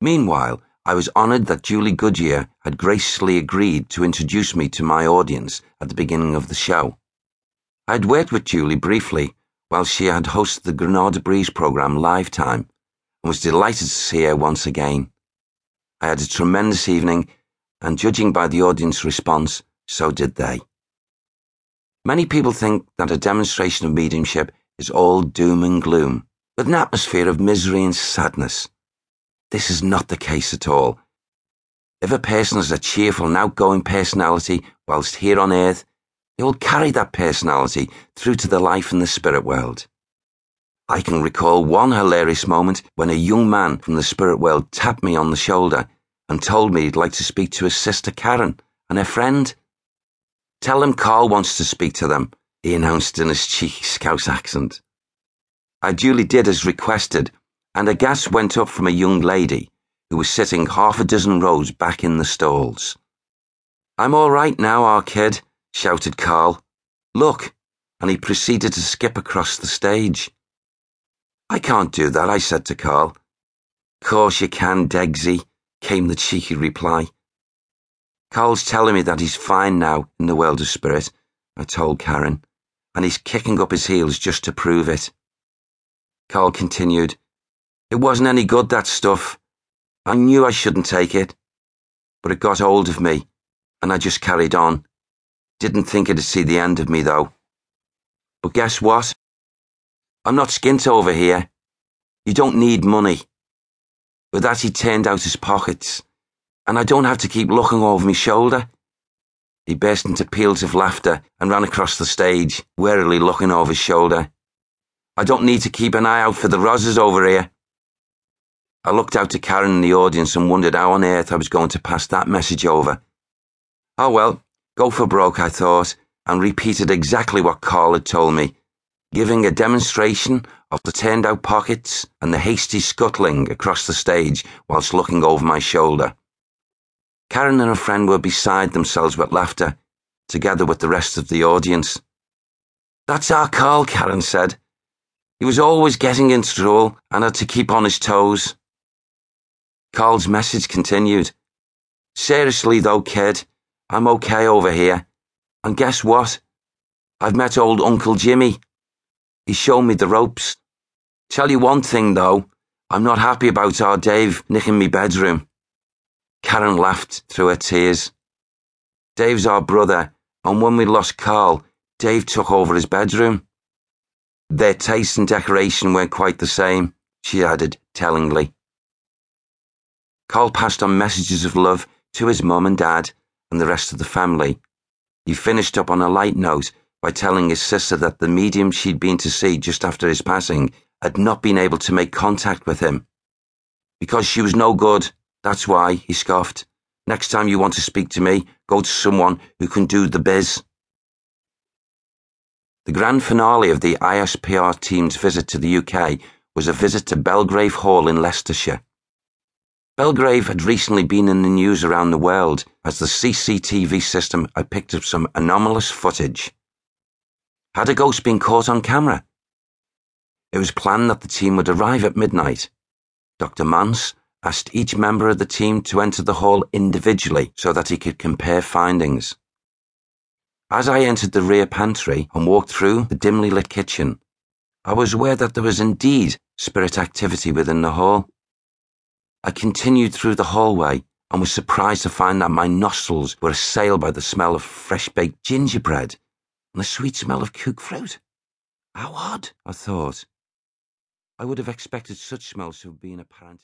Meanwhile, I was honoured that Julie Goodyear had graciously agreed to introduce me to my audience at the beginning of the show. I had worked with Julie briefly while she had hosted the Granada Breeze programme Lifetime and was delighted to see her once again. I had a tremendous evening, and judging by the audience response, so did they. Many people think that a demonstration of mediumship is all doom and gloom, with an atmosphere of misery and sadness. This is not the case at all. If a person has a cheerful and outgoing personality whilst here on earth, they will carry that personality through to the life in the spirit world. I can recall one hilarious moment when a young man from the spirit world tapped me on the shoulder and told me he'd like to speak to his sister Karen and her friend. Tell them Carl wants to speak to them, he announced in his cheeky Scouse accent. I duly did as requested and a gas went up from a young lady who was sitting half a dozen rows back in the stalls. I'm all right now, our kid, shouted Carl. Look, and he proceeded to skip across the stage. I can't do that, I said to Carl. Course you can, Degsy, came the cheeky reply. Carl's telling me that he's fine now in the world of spirit, I told Karen, and he's kicking up his heels just to prove it. Carl continued, it wasn't any good, that stuff. I knew I shouldn't take it. But it got hold of me, and I just carried on. Didn't think it'd see the end of me, though. But guess what? I'm not skint over here. You don't need money. With that, he turned out his pockets, and I don't have to keep looking over my shoulder. He burst into peals of laughter and ran across the stage, warily looking over his shoulder. I don't need to keep an eye out for the roses over here. I looked out to Karen in the audience and wondered how on earth I was going to pass that message over. Oh well, go for broke, I thought, and repeated exactly what Carl had told me, giving a demonstration of the turned out pockets and the hasty scuttling across the stage whilst looking over my shoulder. Karen and her friend were beside themselves with laughter, together with the rest of the audience. That's our Carl, Karen said. He was always getting into trouble and had to keep on his toes. Carl's message continued. Seriously though, kid, I'm okay over here. And guess what? I've met old Uncle Jimmy. He showed me the ropes. Tell you one thing though, I'm not happy about our Dave nicking me bedroom. Karen laughed through her tears. Dave's our brother, and when we lost Carl, Dave took over his bedroom. Their taste and decoration weren't quite the same, she added tellingly. Carl passed on messages of love to his mum and dad and the rest of the family. He finished up on a light note by telling his sister that the medium she'd been to see just after his passing had not been able to make contact with him. Because she was no good, that's why, he scoffed. Next time you want to speak to me, go to someone who can do the biz. The grand finale of the ISPR team's visit to the UK was a visit to Belgrave Hall in Leicestershire. Belgrave had recently been in the news around the world as the CCTV system had picked up some anomalous footage. Had a ghost been caught on camera? It was planned that the team would arrive at midnight. Dr. Montz asked each member of the team to enter the hall individually so that he could compare findings. As I entered the rear pantry and walked through the dimly lit kitchen, I was aware that there was indeed spirit activity within the hall. I continued through the hallway and was surprised to find that my nostrils were assailed by the smell of fresh baked gingerbread and the sweet smell of cooked fruit. How odd, I thought. I would have expected such smells to have been apparent.